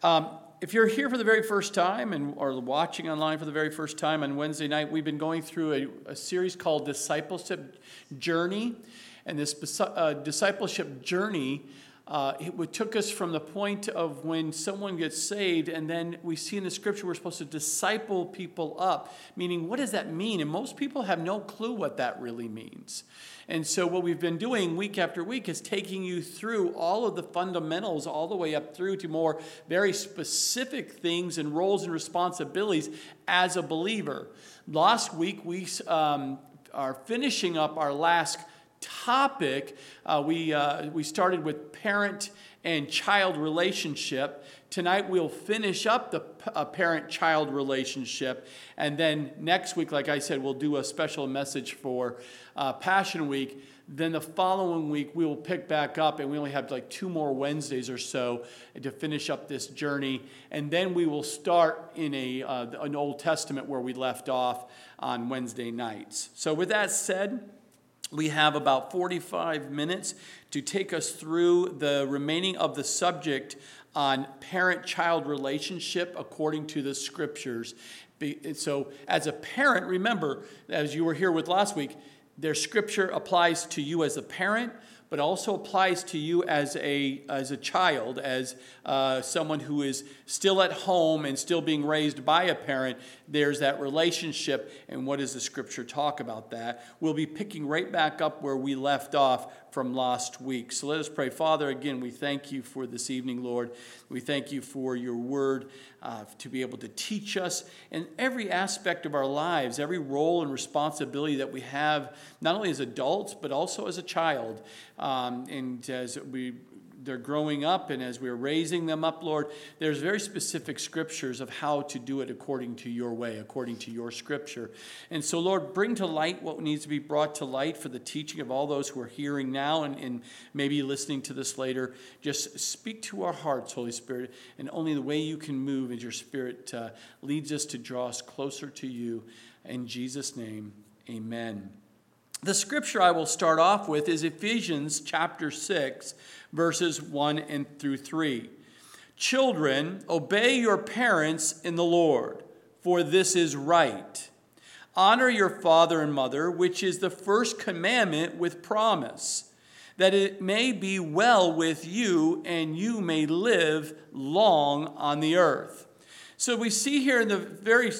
Um, if you're here for the very first time and are watching online for the very first time on Wednesday night, we've been going through a, a series called Discipleship Journey. And this uh, discipleship journey uh, it took us from the point of when someone gets saved, and then we see in the scripture we're supposed to disciple people up. Meaning, what does that mean? And most people have no clue what that really means. And so, what we've been doing week after week is taking you through all of the fundamentals, all the way up through to more very specific things and roles and responsibilities as a believer. Last week, we um, are finishing up our last topic. Uh, we, uh, we started with parent and child relationship. Tonight we'll finish up the uh, parent child relationship. And then next week, like I said, we'll do a special message for uh, Passion Week. Then the following week, we will pick back up, and we only have like two more Wednesdays or so to finish up this journey. And then we will start in a, uh, an Old Testament where we left off on Wednesday nights. So, with that said, we have about 45 minutes to take us through the remaining of the subject on parent child relationship according to the scriptures. So, as a parent, remember, as you were here with last week, their scripture applies to you as a parent, but also applies to you as a, as a child, as uh, someone who is still at home and still being raised by a parent. There's that relationship, and what does the scripture talk about that? We'll be picking right back up where we left off from last week. So let us pray. Father, again, we thank you for this evening, Lord. We thank you for your word uh, to be able to teach us in every aspect of our lives, every role and responsibility that we have, not only as adults, but also as a child. Um, and as we they're growing up and as we're raising them up, Lord, there's very specific scriptures of how to do it according to your way, according to your scripture. And so, Lord, bring to light what needs to be brought to light for the teaching of all those who are hearing now and, and maybe listening to this later. Just speak to our hearts, Holy Spirit, and only the way you can move as your Spirit uh, leads us to draw us closer to you. In Jesus' name, amen. The scripture I will start off with is Ephesians chapter 6, verses 1 and through 3. Children, obey your parents in the Lord, for this is right. Honor your father and mother, which is the first commandment with promise, that it may be well with you and you may live long on the earth. So we see here in the very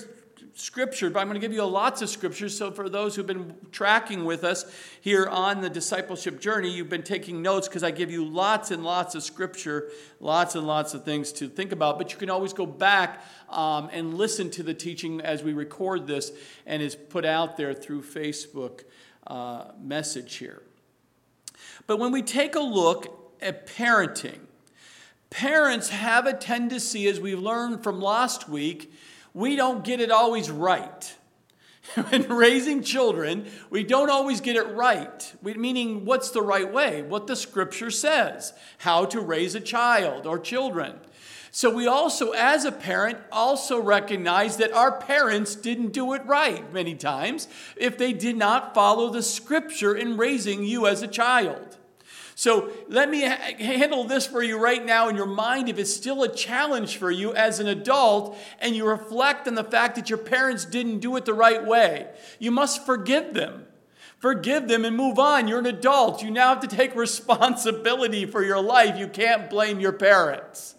scripture, but I'm going to give you lots of scriptures. So, for those who've been tracking with us here on the discipleship journey, you've been taking notes because I give you lots and lots of scripture, lots and lots of things to think about. But you can always go back um, and listen to the teaching as we record this and is put out there through Facebook uh, message here. But when we take a look at parenting, parents have a tendency, as we learned from last week, we don't get it always right. in raising children, we don't always get it right. We, meaning, what's the right way? What the scripture says, how to raise a child or children. So we also, as a parent, also recognize that our parents didn't do it right many times if they did not follow the scripture in raising you as a child. So let me ha- handle this for you right now in your mind if it's still a challenge for you as an adult and you reflect on the fact that your parents didn't do it the right way. You must forgive them. Forgive them and move on. You're an adult. You now have to take responsibility for your life. You can't blame your parents.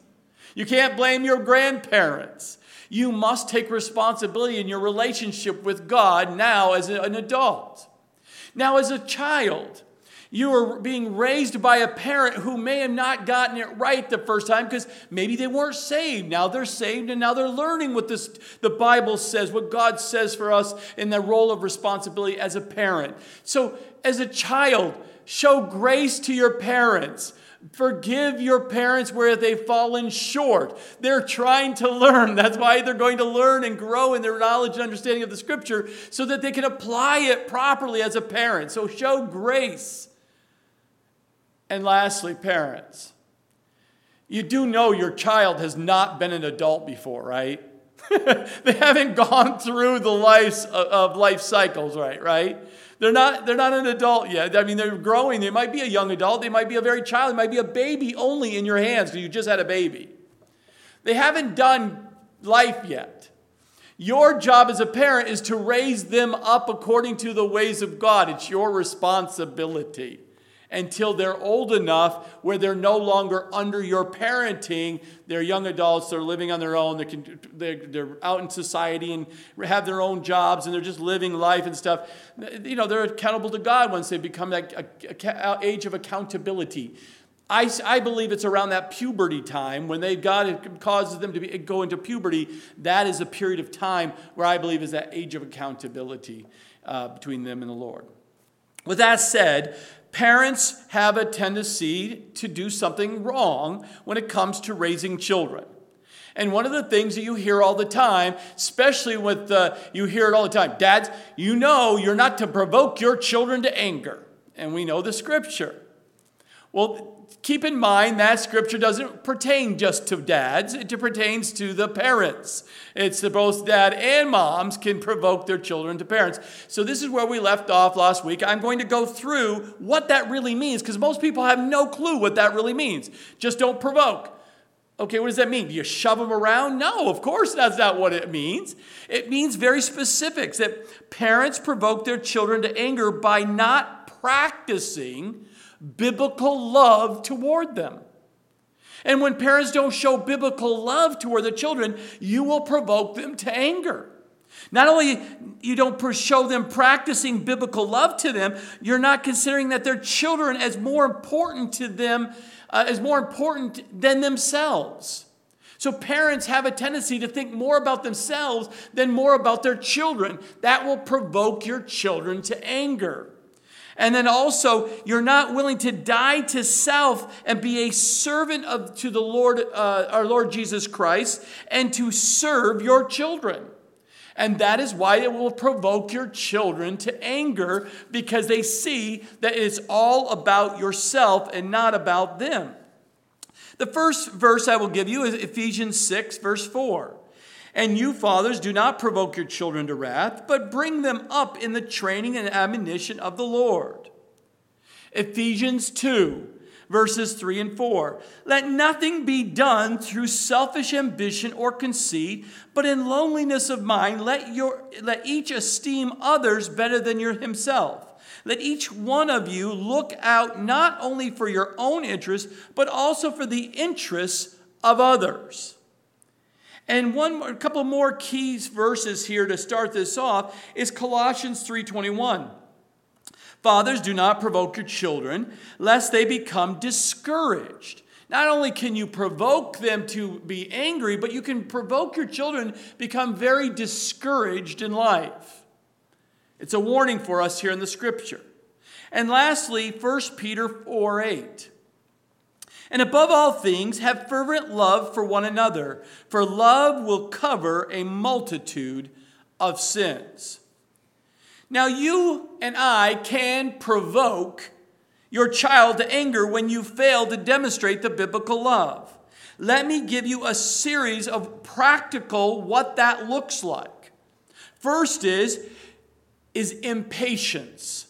You can't blame your grandparents. You must take responsibility in your relationship with God now as an adult. Now, as a child, you are being raised by a parent who may have not gotten it right the first time because maybe they weren't saved. Now they're saved and now they're learning what this, the Bible says, what God says for us in the role of responsibility as a parent. So, as a child, show grace to your parents. Forgive your parents where they've fallen short. They're trying to learn. That's why they're going to learn and grow in their knowledge and understanding of the scripture so that they can apply it properly as a parent. So show grace. And lastly, parents. You do know your child has not been an adult before, right? they haven't gone through the life uh, of life cycles, right? Right? They're not, they're not an adult yet. I mean, they're growing. They might be a young adult. They might be a very child. They might be a baby only in your hands because you just had a baby. They haven't done life yet. Your job as a parent is to raise them up according to the ways of God. It's your responsibility until they're old enough where they're no longer under your parenting. They're young adults, they're living on their own, they're, they're, out in society and have their own jobs and they're just living life and stuff. You know, they're accountable to God once they become that age of accountability. I, I believe it's around that puberty time when they God causes them to be, go into puberty. That is a period of time where I believe is that age of accountability uh, between them and the Lord. With that said, parents have a tendency to do something wrong when it comes to raising children. And one of the things that you hear all the time, especially with the, you hear it all the time, dads, you know you're not to provoke your children to anger. And we know the scripture. Well, keep in mind that scripture doesn't pertain just to dads, it pertains to the parents. It's that both dad and moms can provoke their children to parents. So, this is where we left off last week. I'm going to go through what that really means because most people have no clue what that really means. Just don't provoke. Okay, what does that mean? Do you shove them around? No, of course that's not what it means. It means very specifics that parents provoke their children to anger by not practicing biblical love toward them. And when parents don't show biblical love toward their children, you will provoke them to anger. Not only you don't show them practicing biblical love to them, you're not considering that their children as more important to them, uh, as more important than themselves. So parents have a tendency to think more about themselves than more about their children. That will provoke your children to anger. And then also, you're not willing to die to self and be a servant of, to the Lord, uh, our Lord Jesus Christ, and to serve your children. And that is why it will provoke your children to anger because they see that it's all about yourself and not about them. The first verse I will give you is Ephesians 6, verse 4. And you, fathers, do not provoke your children to wrath, but bring them up in the training and admonition of the Lord. Ephesians 2, verses 3 and 4. Let nothing be done through selfish ambition or conceit, but in loneliness of mind, let, your, let each esteem others better than your, himself. Let each one of you look out not only for your own interests, but also for the interests of others. And one a couple more keys verses here to start this off is Colossians 3:21. Fathers, do not provoke your children lest they become discouraged. Not only can you provoke them to be angry, but you can provoke your children become very discouraged in life. It's a warning for us here in the scripture. And lastly, 1 Peter 4 8. And above all things, have fervent love for one another, for love will cover a multitude of sins. Now, you and I can provoke your child to anger when you fail to demonstrate the biblical love. Let me give you a series of practical what that looks like. First is is impatience.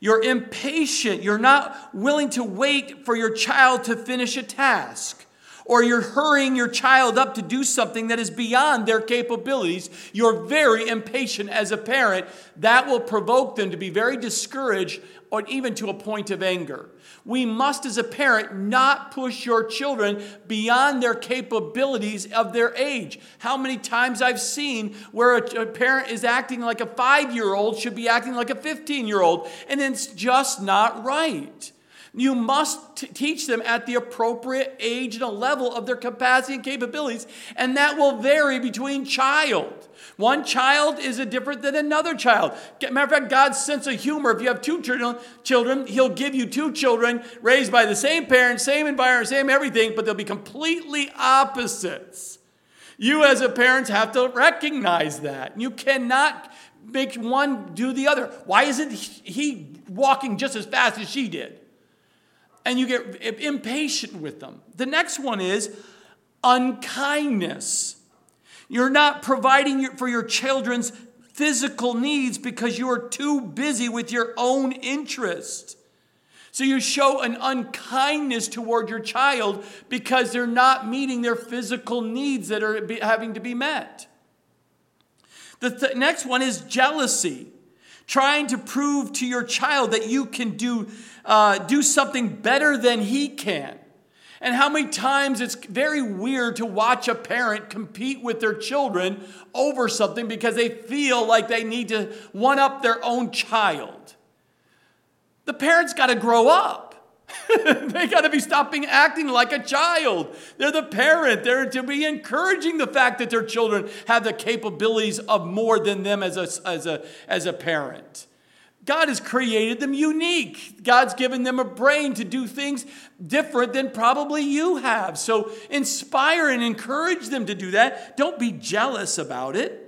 You're impatient. You're not willing to wait for your child to finish a task. Or you're hurrying your child up to do something that is beyond their capabilities. You're very impatient as a parent. That will provoke them to be very discouraged or even to a point of anger. We must, as a parent, not push your children beyond their capabilities of their age. How many times I've seen where a, parent is acting like a five year old should be acting like a 15 year old, and it's just not right. You must t- teach them at the appropriate age and a level of their capacity and capabilities, and that will vary between child. One child is a different than another child. Matter of fact, God's sense of humor, if you have two children, He'll give you two children raised by the same parents, same environment, same everything, but they'll be completely opposites. You, as a parent, have to recognize that. You cannot make one do the other. Why isn't he walking just as fast as she did? and you get impatient with them. The next one is unkindness. You're not providing for your children's physical needs because you are too busy with your own interest. So you show an unkindness toward your child because they're not meeting their physical needs that are having to be met. The th- next one is jealousy, trying to prove to your child that you can do, uh, do something better than he can. And how many times it's very weird to watch a parent compete with their children over something because they feel like they need to one up their own child. The parents got to grow up. they got to be stopping acting like a child. They're the parent. They're to be encouraging the fact that their children have the capabilities of more than them as a, as a, as a parent. God has created them unique. God's given them a brain to do things different than probably you have. So inspire and encourage them to do that. Don't be jealous about it.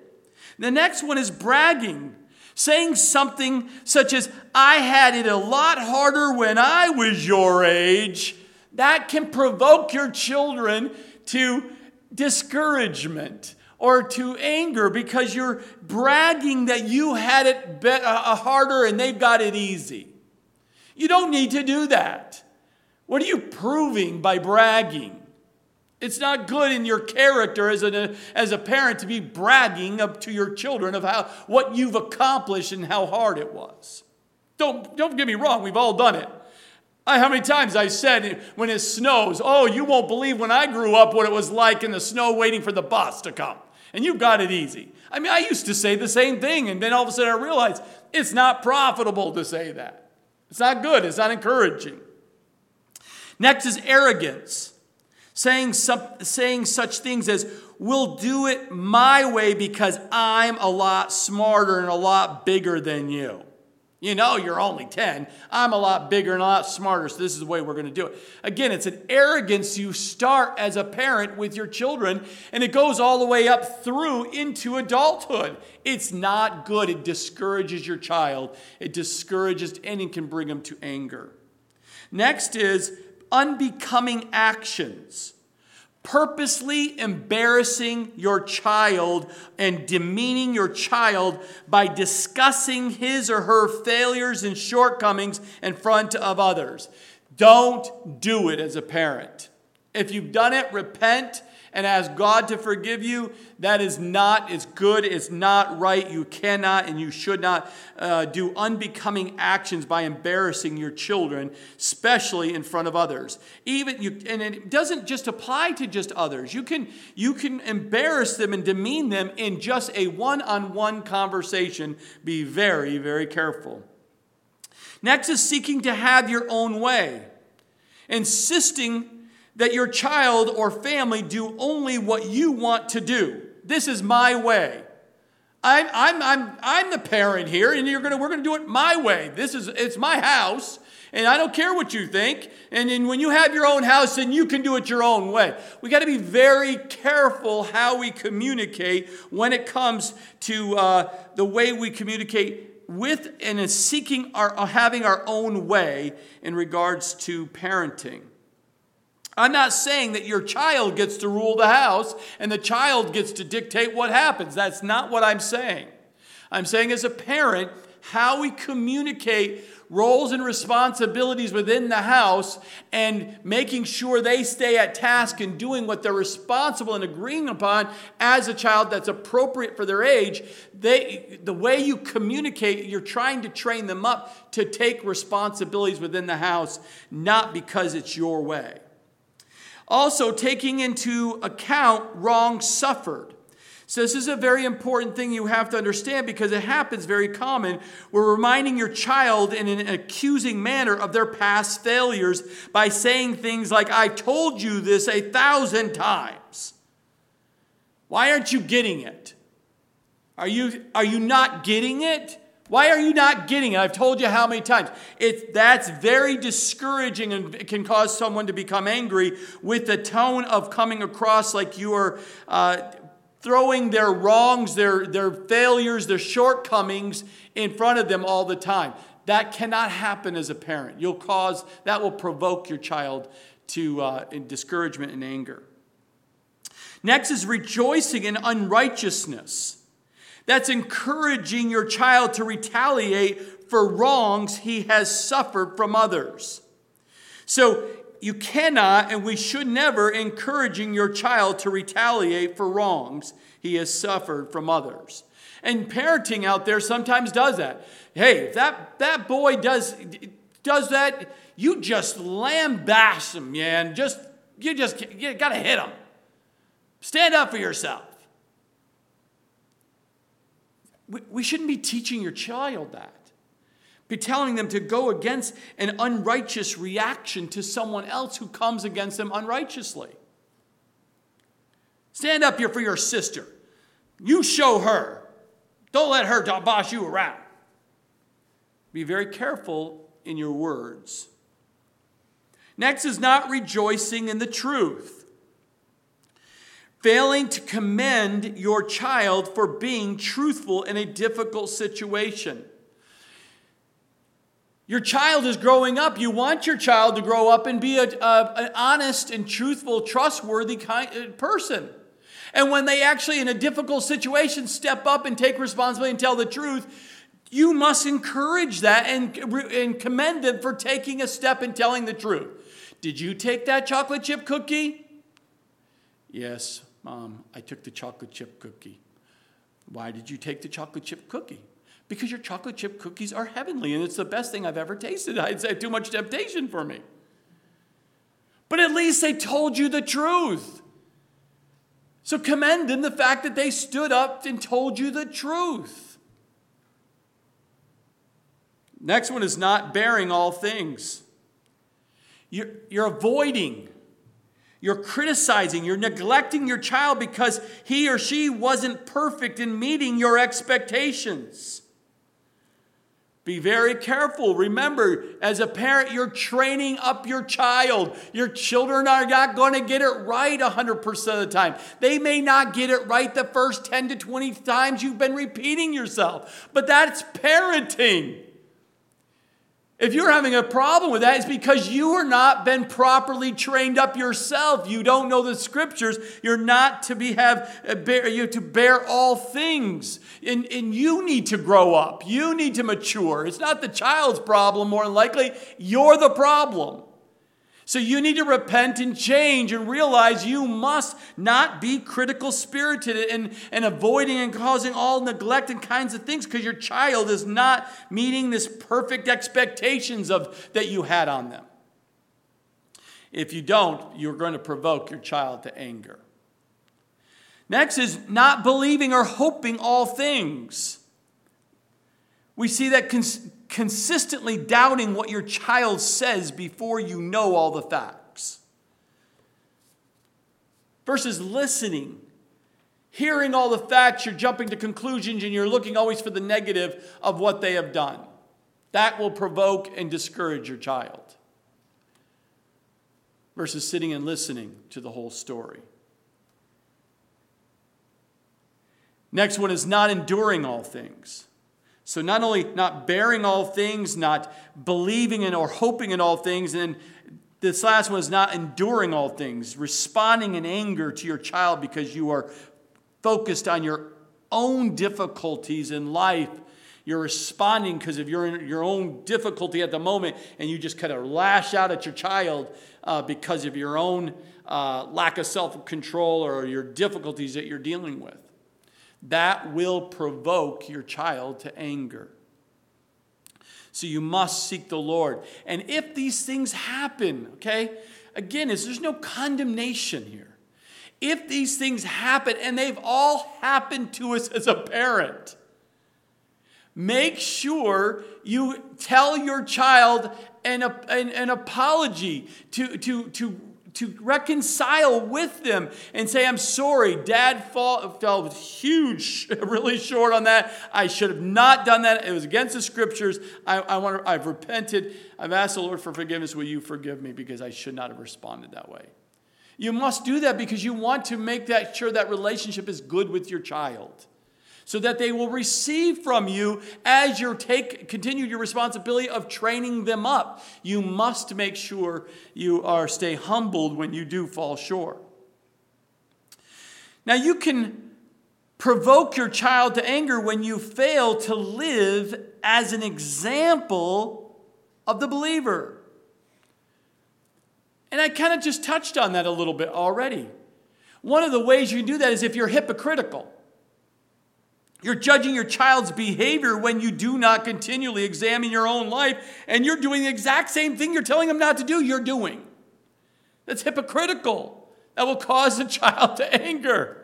The next one is bragging. Saying something such as, I had it a lot harder when I was your age, that can provoke your children to discouragement or to anger because you're bragging that you had it be- uh, harder and they've got it easy. You don't need to do that. What are you proving by bragging? It's not good in your character as a, as a parent to be bragging up to your children of how, what you've accomplished and how hard it was. Don't, don't get me wrong, we've all done it. I, how many times I said when it snows, oh, you won't believe when I grew up what it was like in the snow waiting for the bus to come. And you've got it easy. I mean, I used to say the same thing, and then all of a sudden I realized it's not profitable to say that. It's not good, it's not encouraging. Next is arrogance saying, some, saying such things as, We'll do it my way because I'm a lot smarter and a lot bigger than you. You know, you're only 10. I'm a lot bigger and a lot smarter, so this is the way we're going to do it. Again, it's an arrogance you start as a parent with your children, and it goes all the way up through into adulthood. It's not good. It discourages your child, it discourages and can bring them to anger. Next is unbecoming actions. Purposely embarrassing your child and demeaning your child by discussing his or her failures and shortcomings in front of others. Don't do it as a parent. If you've done it, repent and ask God to forgive you, that is not, it's good, it's not right. You cannot and you should not uh, do unbecoming actions by embarrassing your children, especially in front of others. Even you, and it doesn't just apply to just others. You can, you can embarrass them and demean them in just a one on one conversation. Be very, very careful. Next is seeking to have your own way, insisting that your child or family do only what you want to do. This is my way. I'm, I'm, I'm, I'm the parent here, and you're gonna, we're going to do it my way. This is, it's my house, and I don't care what you think. And then when you have your own house, then you can do it your own way. We got to be very careful how we communicate when it comes to uh, the way we communicate with and seeking our, having our own way in regards to parenting. I'm not saying that your child gets to rule the house and the child gets to dictate what happens. That's not what I'm saying. I'm saying, as a parent, how we communicate roles and responsibilities within the house and making sure they stay at task and doing what they're responsible and agreeing upon as a child that's appropriate for their age they the way you communicate you're trying to train them up to take responsibilities within the house not because it's your way also, taking into account wrong suffered. So, this is a very important thing you have to understand because it happens very common. We're reminding your child in an accusing manner of their past failures by saying things like, I told you this a thousand times. Why aren't you getting it? Are you, are you not getting it? Why are you not getting it? I've told you how many times. It, that's very discouraging and can cause someone to become angry with the tone of coming across like you are uh, throwing their wrongs, their, their failures, their shortcomings in front of them all the time. That cannot happen as a parent. You'll cause, that will provoke your child to uh, discouragement and anger. Next is rejoicing in unrighteousness. That's encouraging your child to retaliate for wrongs he has suffered from others. So you cannot and we should never encouraging your child to retaliate for wrongs he has suffered from others. And parenting out there sometimes does that. Hey, if that, that boy does, does that, you just lambaste him, man. Just, you just you gotta hit him. Stand up for yourself. We, shouldn't be teaching your child that. Be telling them to go against an unrighteous reaction to someone else who comes against them unrighteously. Stand up here for your sister. You show her. Don't let her boss you around. Be very careful in your words. Next is not rejoicing in the truth. Failing to commend your child for being truthful in a difficult situation. Your child is growing up. You want your child to grow up and be a, a, an honest and truthful, trustworthy kind, uh, person. And when they actually, in a difficult situation, step up and take responsibility and tell the truth, you must encourage that and, and commend them for taking a step and telling the truth. Did you take that chocolate chip cookie? Yes, Mom, I took the chocolate chip cookie. Why did you take the chocolate chip cookie? Because your chocolate chip cookies are heavenly and it's the best thing I've ever tasted. I'd say too much temptation for me. But at least they told you the truth. So commend them the fact that they stood up and told you the truth. Next one is not bearing all things. You're, you're avoiding, you're criticizing, you're neglecting your child because he or she wasn't perfect in meeting your expectations. Be very careful. Remember, as a parent, you're training up your child. Your children are not going to get it right 100% of the time. They may not get it right the first 10 to 20 times you've been repeating yourself, but that's parenting. If you're having a problem with that, it's because you are not been properly trained up yourself. You don't know the scriptures. You're not to be have uh, bear, you to bear all things, and, and you need to grow up. You need to mature. It's not the child's problem. More than likely, you're the problem. So you need to repent and change and realize you must not be critical spirited and, and avoiding and causing all neglect and kinds of things because your child is not meeting this perfect expectations of that you had on them. If you don't, you're going to provoke your child to anger. Next is not believing or hoping all things. We see that cons- consistently doubting what your child says before you know all the facts. Versus listening, hearing all the facts, you're jumping to conclusions and you're looking always for the negative of what they have done. That will provoke and discourage your child. Versus sitting and listening to the whole story. Next one is not enduring all things. So, not only not bearing all things, not believing in or hoping in all things, and this last one is not enduring all things, responding in anger to your child because you are focused on your own difficulties in life. You're responding because of your, your own difficulty at the moment, and you just kind of lash out at your child uh, because of your own uh, lack of self control or your difficulties that you're dealing with that will provoke your child to anger. So you must seek the Lord. And if these things happen, okay, again, is there's no condemnation here. If these things happen, and they've all happened to us as a parent, make sure you tell your child an, an, an apology to, to, to to reconcile with them and say, I'm sorry, dad fall, fell huge, really short on that. I should have not done that. It was against the scriptures. I, I want to, I've repented. I've asked the Lord for forgiveness. Will you forgive me? Because I should not have responded that way. You must do that because you want to make that sure that relationship is good with your child so that they will receive from you as you take continue your responsibility of training them up. You must make sure you are stay humbled when you do fall short. Now you can Provoke your child to anger when you fail to live as an example of the believer. And I kind of just touched on that a little bit already. One of the ways you do that is if you're hypocritical. You're judging your child's behavior when you do not continually examine your own life, and you're doing the exact same thing you're telling them not to do, you're doing. That's hypocritical. That will cause the child to anger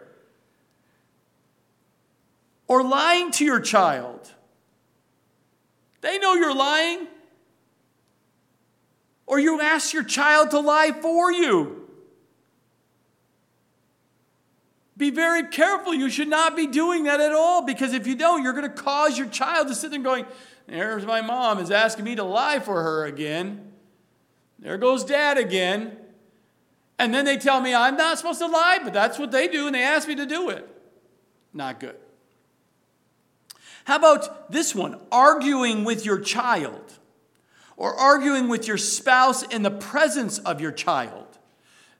or lying to your child. They know you're lying. Or you ask your child to lie for you. Be very careful. You should not be doing that at all because if you don't, you're going to cause your child to sit there going, There's my mom is asking me to lie for her again. There goes dad again. And then they tell me I'm not supposed to lie, but that's what they do and they ask me to do it. Not good. How about this one? Arguing with your child or arguing with your spouse in the presence of your child.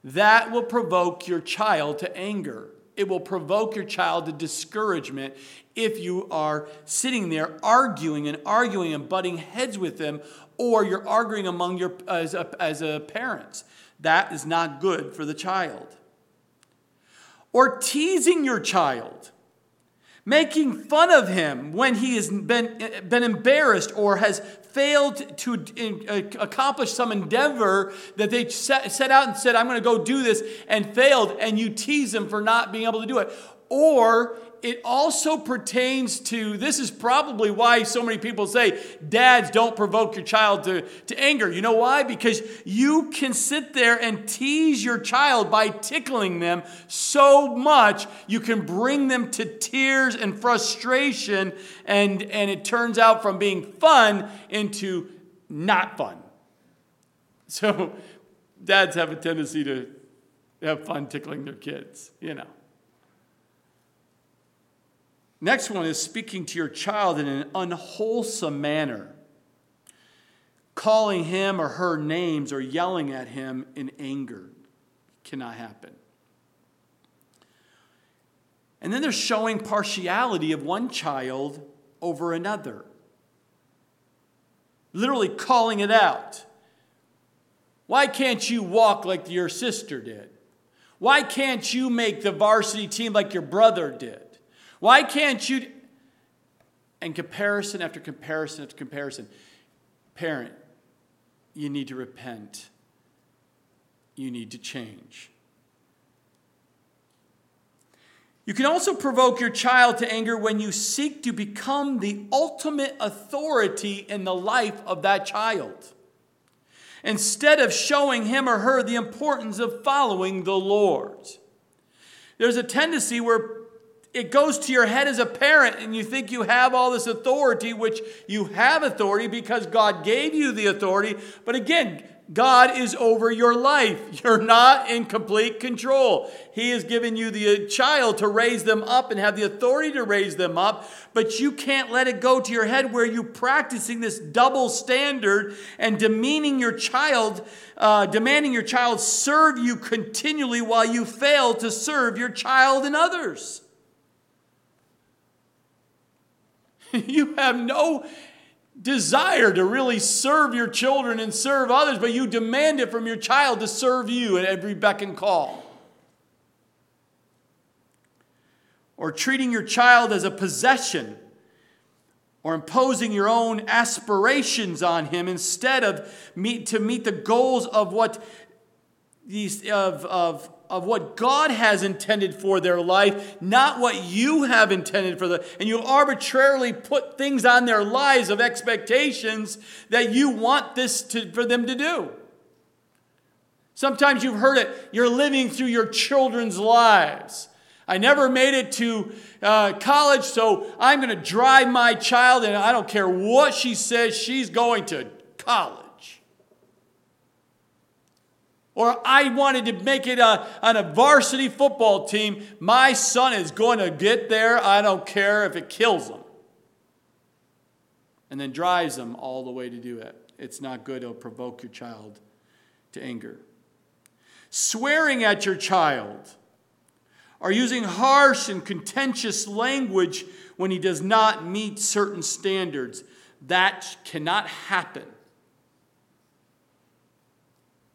That will provoke your child to anger. It will provoke your child to discouragement if you are sitting there arguing and arguing and butting heads with them, or you're arguing among your as a, as a parents. That is not good for the child. Or teasing your child making fun of him when he has been, been embarrassed or has failed to uh, accomplish some endeavor that they set, set out and said, I'm going to go do this, and failed, and you tease them for not being able to do it. Or it also pertains to this is probably why so many people say dads don't provoke your child to, to anger. You know why? Because you can sit there and tease your child by tickling them so much you can bring them to tears and frustration and and it turns out from being fun into not fun. So dads have a tendency to have fun tickling their kids you know Next one is speaking to your child in an unwholesome manner, calling him or her names or yelling at him in anger. Cannot happen. And then there's showing partiality of one child over another, literally calling it out. Why can't you walk like your sister did? Why can't you make the varsity team like your brother did? Why can't you? And comparison after comparison after comparison. Parent, you need to repent. You need to change. You can also provoke your child to anger when you seek to become the ultimate authority in the life of that child, instead of showing him or her the importance of following the Lord. There's a tendency where it goes to your head as a parent and you think you have all this authority, which you have authority because God gave you the authority. But again, God is over your life. You're not in complete control. He has given you the child to raise them up and have the authority to raise them up, but you can't let it go to your head where you're practicing this double standard and demeaning your child, uh, demanding your child serve you continually while you fail to serve your child and others. you have no desire to really serve your children and serve others, but you demand it from your child to serve you at every beck and call. Or treating your child as a possession, or imposing your own aspirations on him instead of meet, to meet the goals of what these of, of of what God has intended for their life, not what you have intended for them. And you arbitrarily put things on their lives of expectations that you want this to, for them to do. Sometimes you've heard it, you're living through your children's lives. I never made it to uh, college, so I'm going to drive my child, and I don't care what she says, she's going to college. Or I wanted to make it a, on a varsity football team. My son is going to get there. I don't care if it kills him. And then drives them all the way to do it. It's not good. It'll provoke your child to anger. Swearing at your child or using harsh and contentious language when he does not meet certain standards. That cannot happen.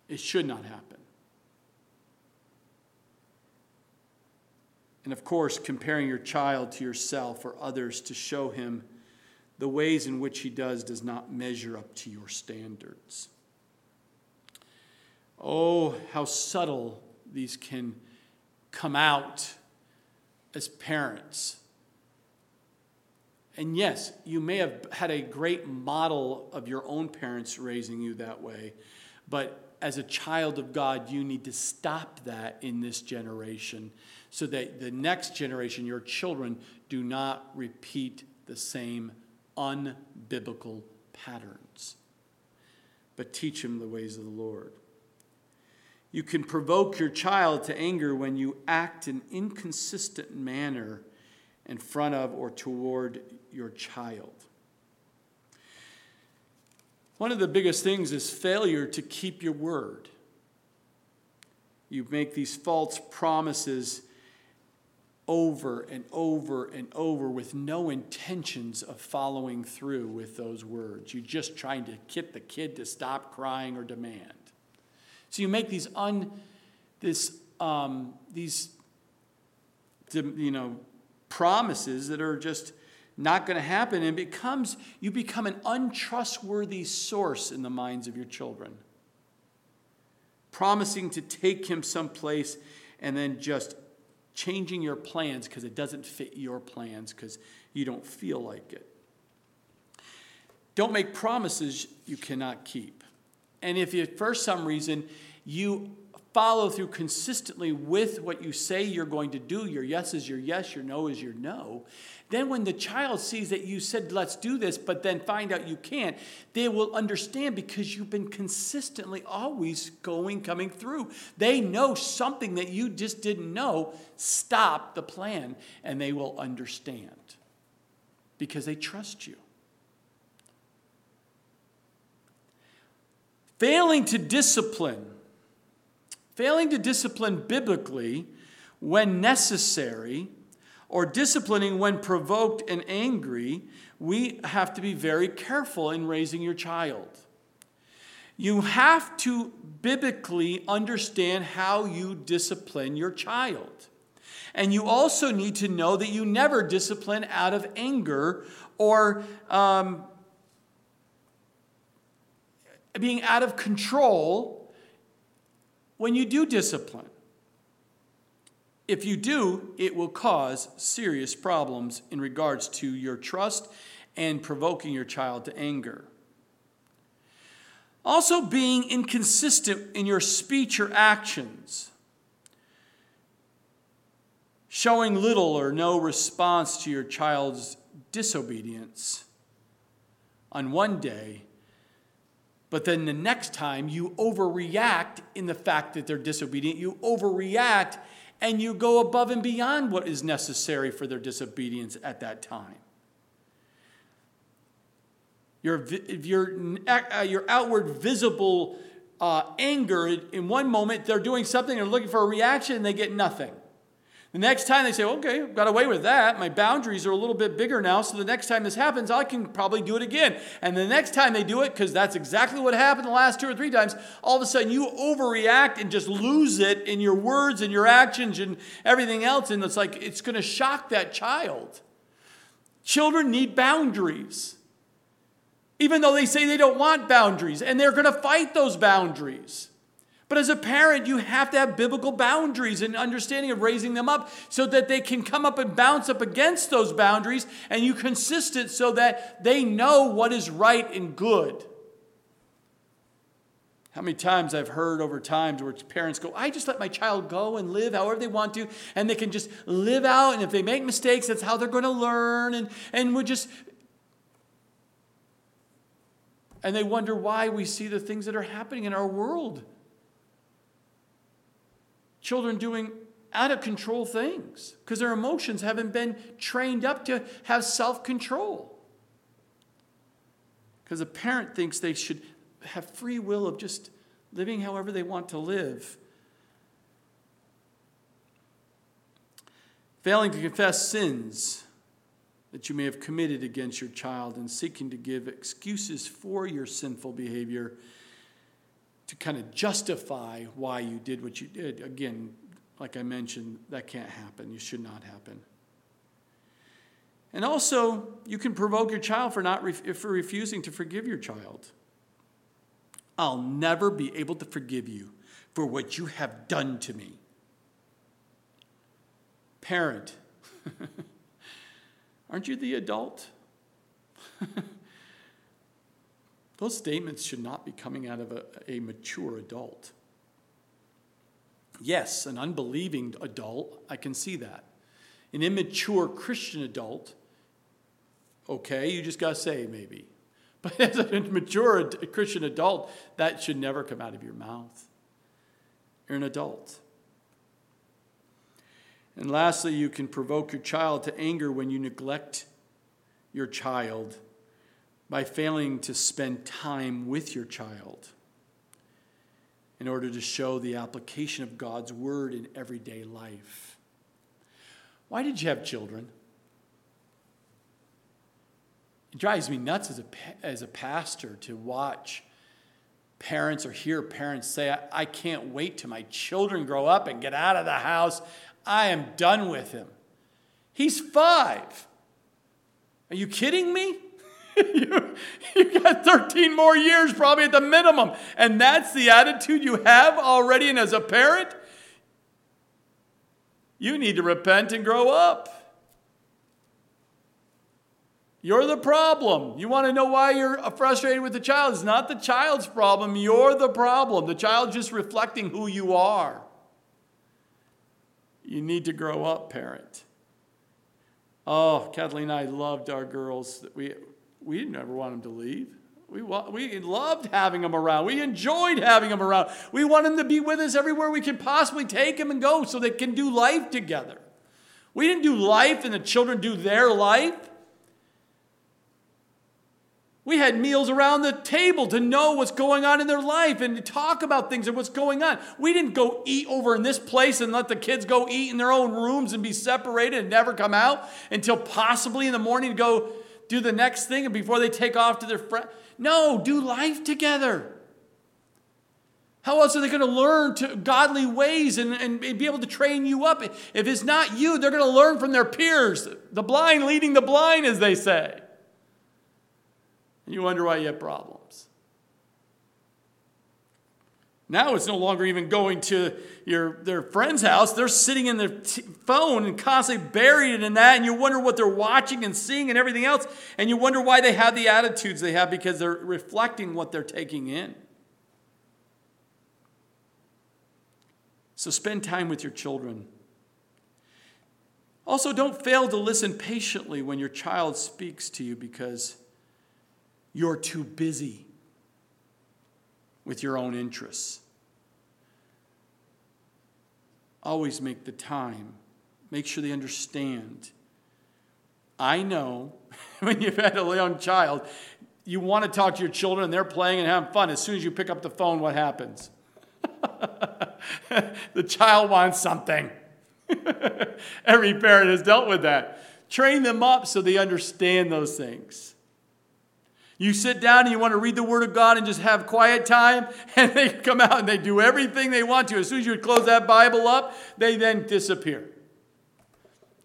It should not happen. And of course, comparing your child to yourself or others to show him the ways in which he does does not measure up to your standards. Oh, how subtle these can come out as parents. And yes, you may have had a great model of your own parents raising you that way, but as a child of God, you need to stop that in this generation so that the next generation, your children, do not repeat the same unbiblical patterns, but teach them the ways of the Lord. You can provoke your child to anger when you act in inconsistent manner in front of or toward your child. One of the biggest things is failure to keep your word. You make these false promises over and over and over with no intentions of following through with those words. You're just trying to get the kid to stop crying or demand. So you make these un, this, um, these, you know, promises that are just not going to happen and becomes you become an untrustworthy source in the minds of your children promising to take him someplace and then just changing your plans because it doesn't fit your plans because you don't feel like it. Don't make promises you cannot keep. And if you, for some reason you follow through consistently with what you say you're going to do, your yes is your yes, your no is your no, then when the child sees that you said, let's do this, but then find out you can't, they will understand because you've been consistently always going, coming through. They know something that you just didn't know. Stop the plan, and they will understand because they trust you. Failing to discipline, failing to discipline biblically when necessary or disciplining when provoked and angry, we have to be very careful in raising your child. You have to biblically understand how you discipline your child. And you also need to know that you never discipline out of anger or um, being out of control when you do discipline. If you do, it will cause serious problems in regards to your trust and provoking your child to anger. Also, being inconsistent in your speech or actions, showing little or no response to your child's disobedience on one day, but then the next time you overreact in the fact that they're disobedient, you overreact and you go above and beyond what is necessary for their disobedience at that time. Your, your, uh, your outward visible uh, anger, in one moment they're doing something and looking for a reaction and they get nothing. The next time they say, okay, got away with that. My boundaries are a little bit bigger now, so the next time this happens, I can probably do it again. And the next time they do it, because that's exactly what happened the last two or three times, all of a sudden you overreact and just lose it in your words and your actions and everything else. And it's like, it's going to shock that child. Children need boundaries, even though they say they don't want boundaries, and they're going to fight those boundaries. But as a parent, you have to have biblical boundaries and understanding of raising them up so that they can come up and bounce up against those boundaries and you consistent so that they know what is right and good. How many times I've heard over times where parents go, I just let my child go and live however they want to, and they can just live out, and if they make mistakes, that's how they're going to learn, and, and we're just. And they wonder why we see the things that are happening in our world children doing out of control things because their emotions haven't been trained up to have self control. Because a parent thinks they should have free will of just living however they want to live. Failing to confess sins that you may have committed against your child and seeking to give excuses for your sinful behavior to kind of justify why you did what you did. Again, like I mentioned, that can't happen. You should not happen. And also, you can provoke your child for not for refusing to forgive your child. I'll never be able to forgive you for what you have done to me. Parent, aren't you the adult? Those statements should not be coming out of a, a mature adult. Yes, an unbelieving adult, I can see that. An immature Christian adult, okay, you just got to say maybe. But as a mature Christian adult, that should never come out of your mouth. You're an adult. And lastly, you can provoke your child to anger when you neglect your child by failing to spend time with your child in order to show the application of God's word in everyday life. Why did you have children? It drives me nuts as a, as a pastor to watch parents or hear parents say, I, I can't wait till my children grow up and get out of the house. I am done with him. He's five. Are you kidding me? you, you got 13 more years probably at the minimum. And that's the attitude you have already. And as a parent, you need to repent and grow up. You're the problem. You want to know why you're frustrated with the child? It's not the child's problem. You're the problem. The child's just reflecting who you are. You need to grow up, parent. Oh, Kathleen and I loved our girls. We, we didn't ever want them to leave. We, we loved having them around. We enjoyed having them around. We want them to be with us everywhere we can possibly take them and go so they can do life together. We didn't do life and the children do their life. We had meals around the table to know what's going on in their life and to talk about things and what's going on. We didn't go eat over in this place and let the kids go eat in their own rooms and be separated and never come out until possibly in the morning to go do the next thing and before they take off to their friend. No, do life together. How else are they going to learn to godly ways and, and be able to train you up? If it's not you, they're going to learn from their peers. The blind leading the blind, as they say. And you wonder why you have problems. Now it's no longer even going to your, their friend's house. They're sitting in their t- phone and constantly buried in that, and you wonder what they're watching and seeing and everything else. And you wonder why they have the attitudes they have because they're reflecting what they're taking in. So spend time with your children. Also, don't fail to listen patiently when your child speaks to you because you're too busy with your own interests. Always make the time. Make sure they understand. I know when you've had a young child, you want to talk to your children and they're playing and having fun. As soon as you pick up the phone, what happens? the child wants something. Every parent has dealt with that. Train them up so they understand those things. You sit down and you want to read the Word of God and just have quiet time, and they come out and they do everything they want to. As soon as you close that Bible up, they then disappear.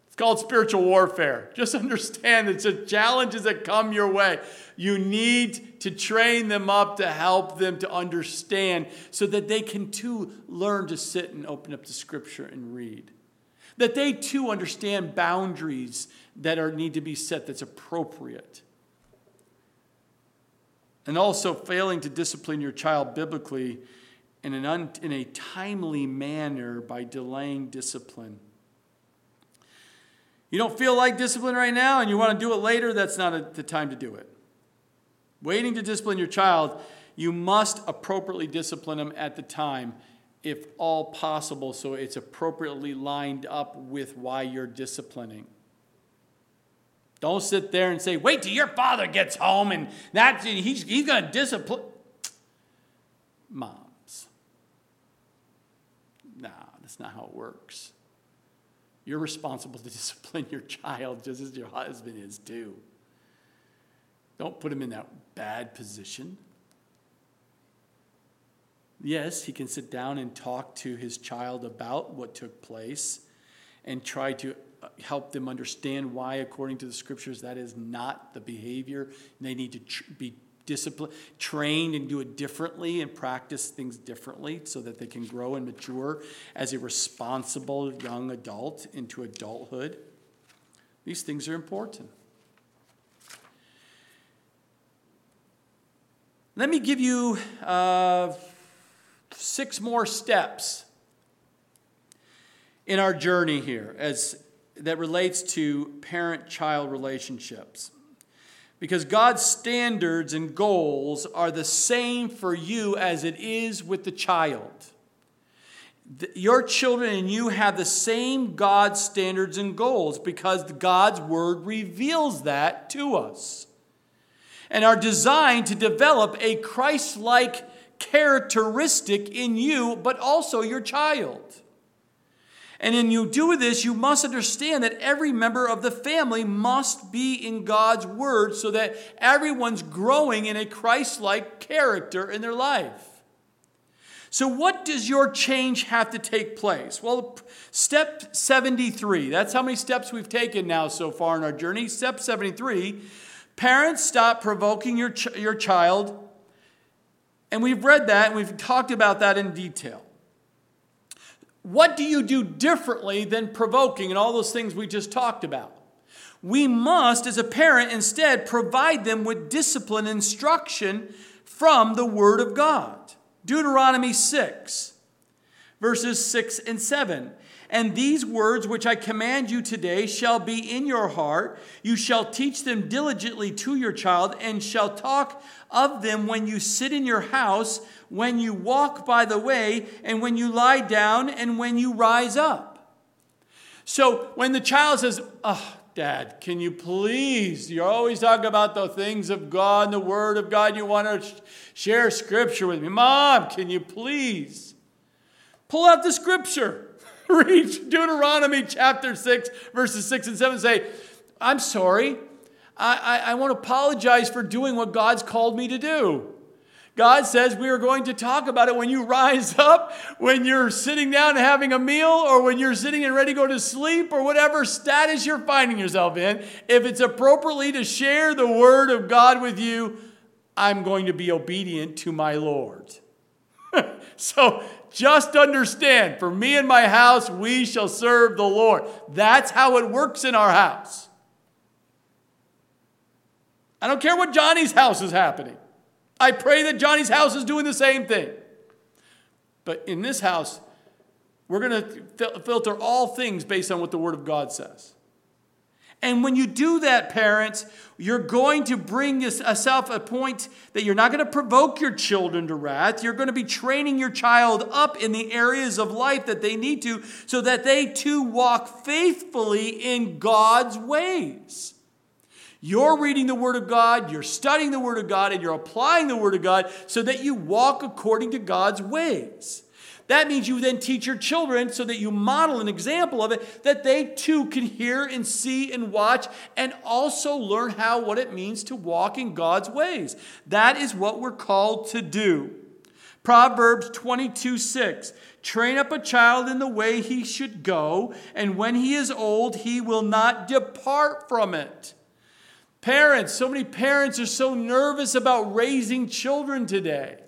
It's called spiritual warfare. Just understand it's the challenges that come your way. You need to train them up to help them to understand so that they can too learn to sit and open up the Scripture and read. That they too understand boundaries that are, need to be set that's appropriate and also failing to discipline your child biblically in, an un, in a timely manner by delaying discipline. You don't feel like discipline right now and you want to do it later, that's not a, the time to do it. Waiting to discipline your child, you must appropriately discipline them at the time, if all possible, so it's appropriately lined up with why you're disciplining. Don't sit there and say, wait till your father gets home and that's, he's, he's going to discipline. Moms. Nah, that's not how it works. You're responsible to discipline your child just as your husband is too. Don't put him in that bad position. Yes, he can sit down and talk to his child about what took place and try to help them understand why, according to the scriptures, that is not the behavior. They need to tr- be disciplined, trained, and do it differently and practice things differently so that they can grow and mature as a responsible young adult into adulthood. These things are important. Let me give you uh, six more steps in our journey here as that relates to parent-child relationships. Because God's standards and goals are the same for you as it is with the child. Your children and you have the same God standards and goals because God's word reveals that to us and are designed to develop a Christ like characteristic in you, but also your child. And in you do this, you must understand that every member of the family must be in God's word so that everyone's growing in a Christ like character in their life. So, what does your change have to take place? Well, step 73, that's how many steps we've taken now so far in our journey. Step 73 parents, stop provoking your, ch- your child. And we've read that and we've talked about that in detail. What do you do differently than provoking and all those things we just talked about? We must, as a parent, instead provide them with discipline instruction from the Word of God. Deuteronomy 6, verses 6 and 7. And these words which I command you today shall be in your heart. You shall teach them diligently to your child, and shall talk of them when you sit in your house, when you walk by the way, and when you lie down, and when you rise up. So when the child says, Oh, Dad, can you please? You're always talking about the things of God and the Word of God. You want to share Scripture with me. Mom, can you please? Pull out the Scripture. read Deuteronomy chapter 6, verses 6 and 7 say, I'm sorry. I, I, I want to apologize for doing what God's called me to do. God says we are going to talk about it when you rise up, when you're sitting down having a meal, or when you're sitting and ready to go to sleep, or whatever status you're finding yourself in. If it's appropriately to share the word of God with you, I'm going to be obedient to my Lord. so just understand, for me and my house, we shall serve the Lord. That's how it works in our house. I don't care what Johnny's house is happening. I pray that Johnny's house is doing the same thing. But in this house, we're going to filter all things based on what the Word of God says. And when you do that, parents, you're going to bring yourself a point that you're not going to provoke your children to wrath. You're going to be training your child up in the areas of life that they need to so that they too walk faithfully in God's ways. You're reading the Word of God, you're studying the Word of God, and you're applying the Word of God so that you walk according to God's ways. That means you then teach your children so that you model an example of it, that they too can hear and see and watch and also learn how what it means to walk in God's ways. That is what we're called to do. Proverbs 22 6. Train up a child in the way he should go, and when he is old, he will not depart from it. Parents, so many parents are so nervous about raising children today.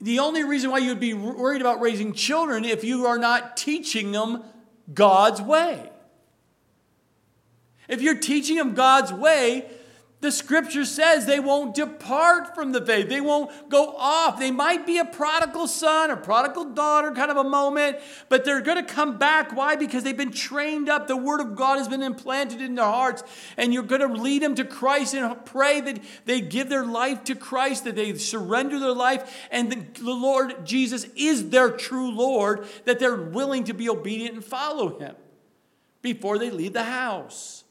The only reason why you'd be worried about raising children if you are not teaching them God's way. If you're teaching them God's way, the scripture says they won't depart from the faith. They won't go off. They might be a prodigal son or prodigal daughter kind of a moment, but they're going to come back. Why? Because they've been trained up. The word of God has been implanted in their hearts, and you're going to lead them to Christ and pray that they give their life to Christ, that they surrender their life, and the Lord Jesus is their true Lord, that they're willing to be obedient and follow him before they leave the house.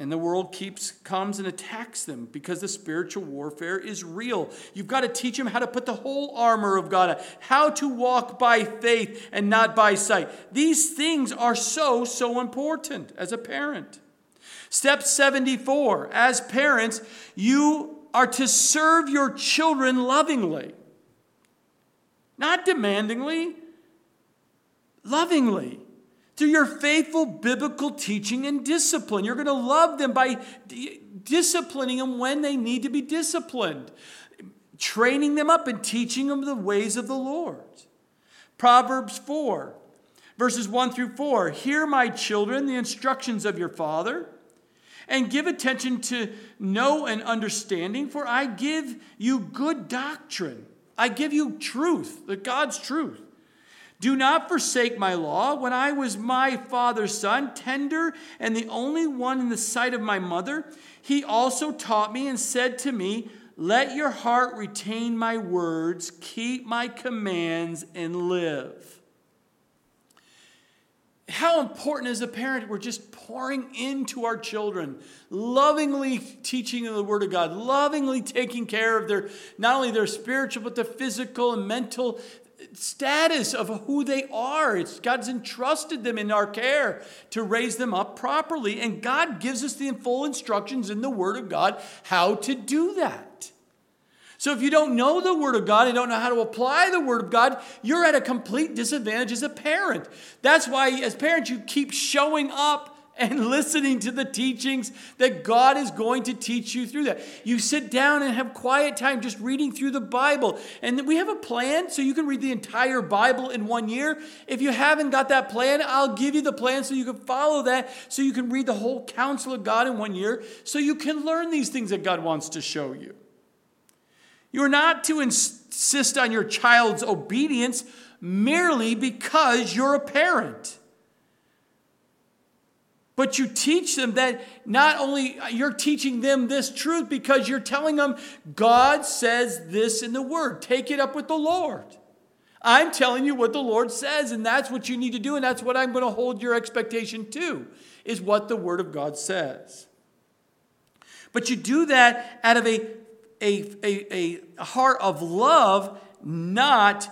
And the world keeps comes and attacks them because the spiritual warfare is real. You've got to teach them how to put the whole armor of God how to walk by faith and not by sight. These things are so, so important as a parent. Step 74 As parents, you are to serve your children lovingly, not demandingly, lovingly through your faithful biblical teaching and discipline. You're going to love them by d- disciplining them when they need to be disciplined, training them up and teaching them the ways of the Lord. Proverbs 4, verses 1 through 4 Hear, my children, the instructions of your father, and give attention to know and understanding, for I give you good doctrine. I give you truth, the God's truth. Do not forsake my law. When I was my father's son, tender and the only one in the sight of my mother, he also taught me and said to me, Let your heart retain my words, keep my commands, and live. How important as a parent we're just pouring into our children, lovingly teaching the Word of God, lovingly taking care of their not only their spiritual but their physical and mental status of who they are. It's, God's entrusted them in our care to raise them up properly. And God gives us the full instructions in the Word of God how to do that. So if you don't know the Word of God and don't know how to apply the Word of God, you're at a complete disadvantage as a parent. That's why, as parents, you keep showing up and listening to the teachings that God is going to teach you through that. You sit down and have quiet time just reading through the Bible. And we have a plan so you can read the entire Bible in one year. If you haven't got that plan, I'll give you the plan so you can follow that, so you can read the whole counsel of God in one year, so you can learn these things that God wants to show you. You are not to insist on your child's obedience merely because you're a parent. But you teach them that not only you're teaching them this truth because you're telling them God says this in the word. Take it up with the Lord. I'm telling you what the Lord says, and that's what you need to do, and that's what I'm going to hold your expectation to, is what the Word of God says. But you do that out of a, a, a, a heart of love, not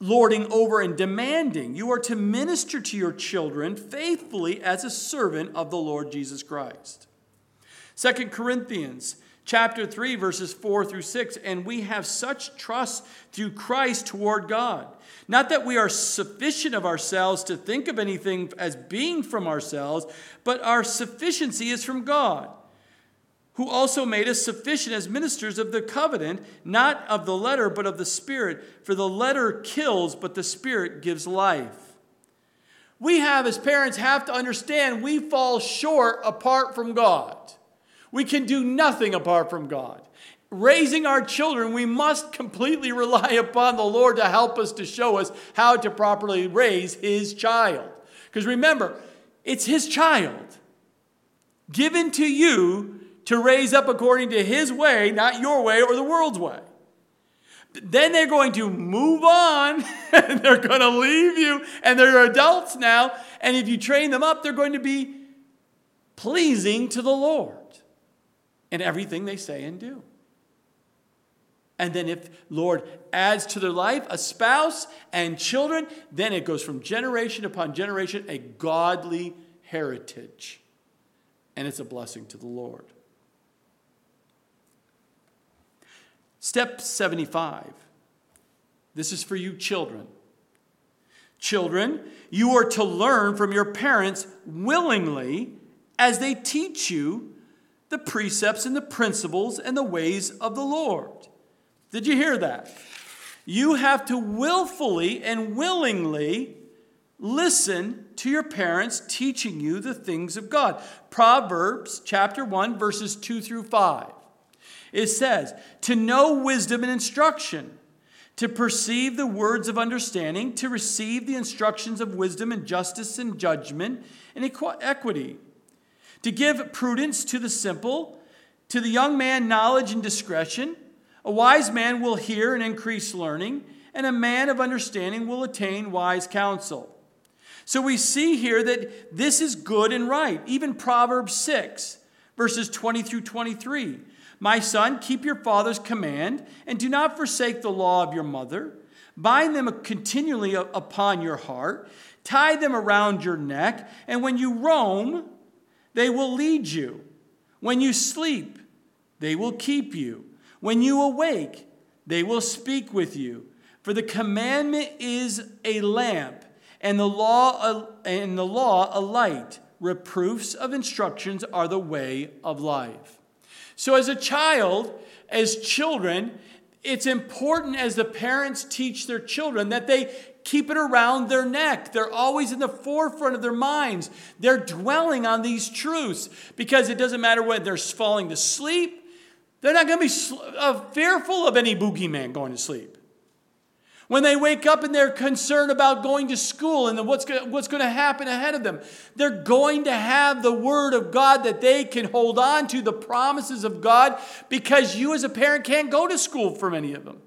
lording over and demanding. You are to minister to your children faithfully as a servant of the Lord Jesus Christ. Second Corinthians chapter 3 verses 4 through 6 and we have such trust through Christ toward God. Not that we are sufficient of ourselves to think of anything as being from ourselves, but our sufficiency is from God who also made us sufficient as ministers of the covenant, not of the letter, but of the Spirit. For the letter kills, but the Spirit gives life. We have, as parents, have to understand we fall short apart from God. We can do nothing apart from God. Raising our children, we must completely rely upon the Lord to help us to show us how to properly raise His child. Because remember, it's His child given to you to raise up according to his way, not your way or the world's way. Then they're going to move on and they're going to leave you and they're adults now. And if you train them up, they're going to be pleasing to the Lord in everything they say and do. And then, if Lord adds to their life a spouse and children, then it goes from generation upon generation, a godly heritage. And it's a blessing to the Lord. Step 75. This is for you children. Children, you are to learn from your parents willingly as they teach you the precepts and the principles and the ways of the Lord. Did you hear that? You have to willfully and willingly listen to your parents teaching you the things of God. Proverbs chapter 1 verses 2 through 5. It says, to know wisdom and instruction, to perceive the words of understanding, to receive the instructions of wisdom and justice and judgment and equity, to give prudence to the simple, to the young man knowledge and discretion. A wise man will hear and increase learning, and a man of understanding will attain wise counsel. So we see here that this is good and right. Even Proverbs 6, verses 20 through 23. My son, keep your father's command and do not forsake the law of your mother. Bind them continually upon your heart, tie them around your neck, and when you roam, they will lead you. When you sleep, they will keep you. When you awake, they will speak with you. For the commandment is a lamp and the law and the law a light. Reproofs of instructions are the way of life. So as a child, as children, it's important as the parents teach their children that they keep it around their neck. They're always in the forefront of their minds. They're dwelling on these truths because it doesn't matter whether they're falling to sleep. They're not going to be uh, fearful of any boogeyman going to sleep. When they wake up and they're concerned about going to school and what's going, what's going to happen ahead of them, they're going to have the Word of God that they can hold on to, the promises of God, because you as a parent can't go to school for many of them.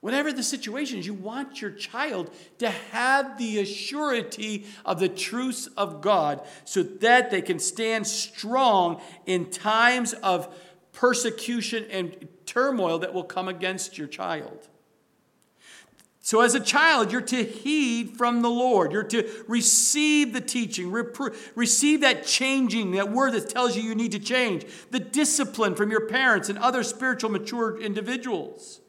Whatever the situation is, you want your child to have the assurity of the truths of God so that they can stand strong in times of persecution and turmoil that will come against your child. So, as a child, you're to heed from the Lord. You're to receive the teaching, repro- receive that changing, that word that tells you you need to change, the discipline from your parents and other spiritual mature individuals.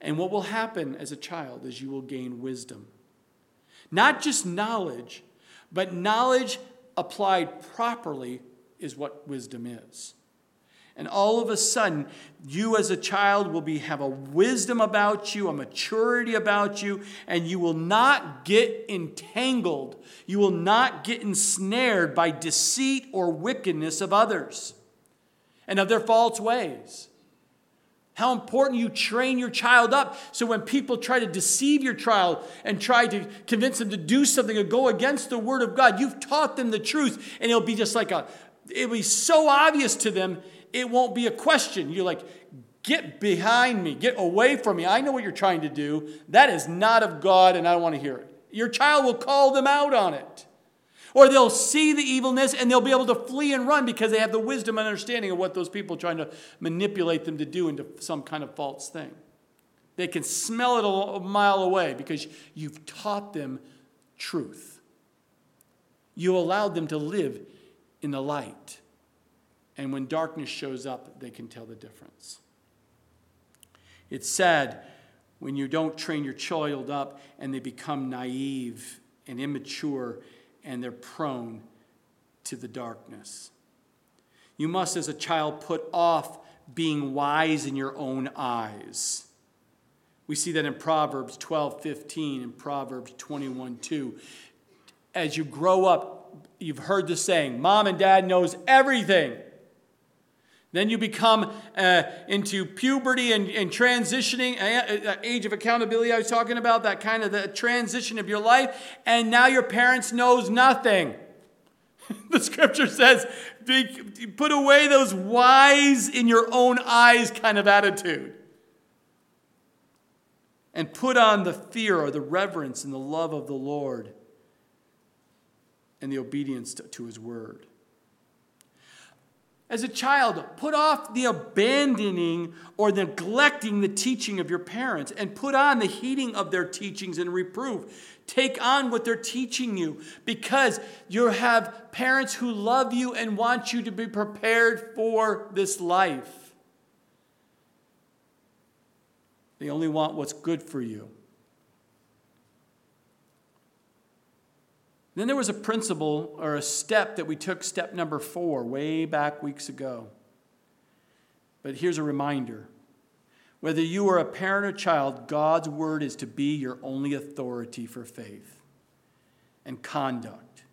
And what will happen as a child is you will gain wisdom. Not just knowledge, but knowledge applied properly is what wisdom is. And all of a sudden, you as a child will be, have a wisdom about you, a maturity about you, and you will not get entangled. You will not get ensnared by deceit or wickedness of others and of their false ways. How important you train your child up so when people try to deceive your child and try to convince them to do something or go against the word of God, you've taught them the truth, and it'll be just like a, it'll be so obvious to them it won't be a question. You're like, get behind me, get away from me. I know what you're trying to do. That is not of God, and I don't want to hear it. Your child will call them out on it. Or they'll see the evilness and they'll be able to flee and run because they have the wisdom and understanding of what those people are trying to manipulate them to do into some kind of false thing. They can smell it a mile away because you've taught them truth. You allowed them to live in the light. And when darkness shows up, they can tell the difference. It's sad when you don't train your child up and they become naive and immature and they're prone to the darkness. You must, as a child, put off being wise in your own eyes. We see that in Proverbs 12 15 and Proverbs 21 2. As you grow up, you've heard the saying, Mom and Dad knows everything. Then you become uh, into puberty and, and transitioning, uh, uh, age of accountability I was talking about, that kind of the transition of your life, and now your parents knows nothing. the scripture says, put away those wise in your own eyes kind of attitude. And put on the fear or the reverence and the love of the Lord and the obedience to, to his word. As a child, put off the abandoning or neglecting the teaching of your parents and put on the heeding of their teachings and reproof. Take on what they're teaching you because you have parents who love you and want you to be prepared for this life. They only want what's good for you. Then there was a principle or a step that we took, step number four, way back weeks ago. But here's a reminder whether you are a parent or child, God's word is to be your only authority for faith and conduct,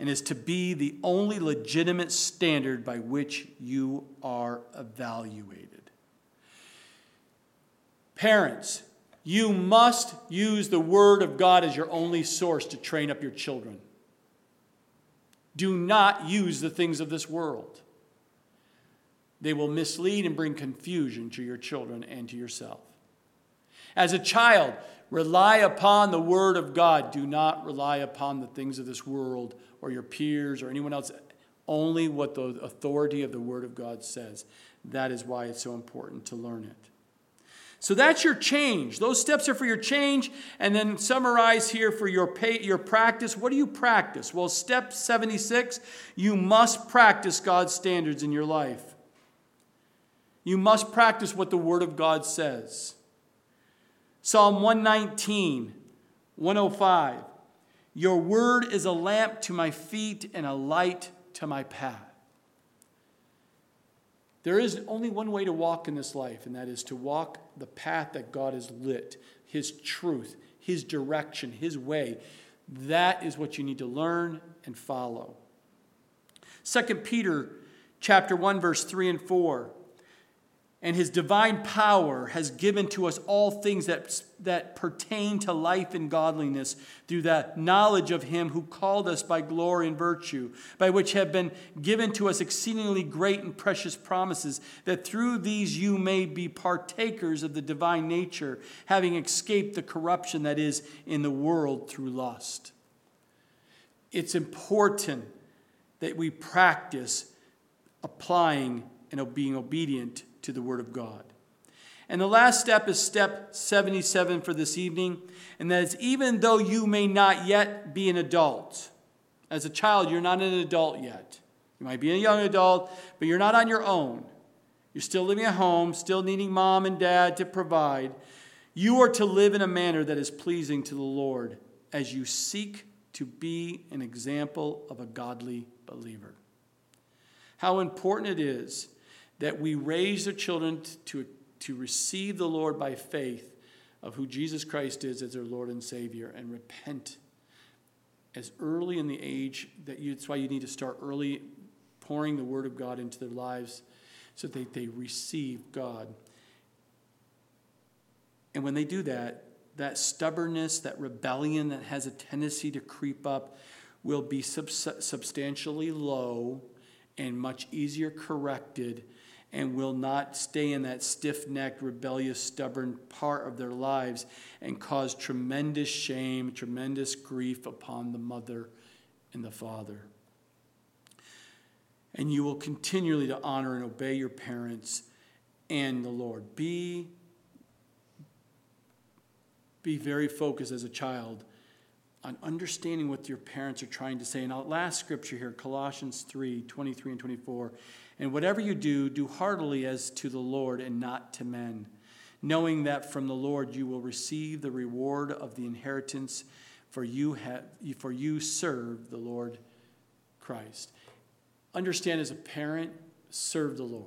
and is to be the only legitimate standard by which you are evaluated. Parents, you must use the Word of God as your only source to train up your children. Do not use the things of this world. They will mislead and bring confusion to your children and to yourself. As a child, Rely upon the Word of God. Do not rely upon the things of this world or your peers or anyone else. Only what the authority of the Word of God says. That is why it's so important to learn it. So that's your change. Those steps are for your change. And then summarize here for your, pay, your practice. What do you practice? Well, step 76 you must practice God's standards in your life. You must practice what the Word of God says. Psalm 119, 105. Your word is a lamp to my feet and a light to my path. There is only one way to walk in this life, and that is to walk the path that God has lit, His truth, His direction, His way. That is what you need to learn and follow. 2 Peter chapter 1 verse 3 and 4 and his divine power has given to us all things that, that pertain to life and godliness through the knowledge of him who called us by glory and virtue, by which have been given to us exceedingly great and precious promises, that through these you may be partakers of the divine nature, having escaped the corruption that is in the world through lust. It's important that we practice applying and being obedient to the Word of God. And the last step is step 77 for this evening, and that is even though you may not yet be an adult, as a child, you're not an adult yet. You might be a young adult, but you're not on your own. You're still living at home, still needing mom and dad to provide. You are to live in a manner that is pleasing to the Lord as you seek to be an example of a godly believer. How important it is that we raise their children to, to receive the Lord by faith of who Jesus Christ is as their Lord and Savior and repent as early in the age that you, that's why you need to start early pouring the Word of God into their lives so that they receive God. And when they do that, that stubbornness, that rebellion that has a tendency to creep up will be substantially low and much easier corrected and will not stay in that stiff necked, rebellious, stubborn part of their lives and cause tremendous shame, tremendous grief upon the mother and the father. And you will continually to honor and obey your parents and the Lord. Be, be very focused as a child on understanding what your parents are trying to say. And our last scripture here, Colossians 3 23 and 24. And whatever you do, do heartily as to the Lord and not to men, knowing that from the Lord you will receive the reward of the inheritance, for you, have, for you serve the Lord Christ. Understand as a parent, serve the Lord.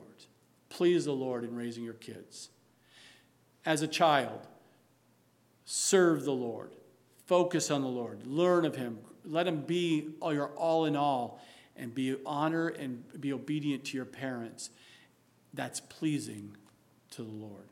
Please the Lord in raising your kids. As a child, serve the Lord. Focus on the Lord. Learn of Him. Let Him be your all in all and be honor and be obedient to your parents, that's pleasing to the Lord.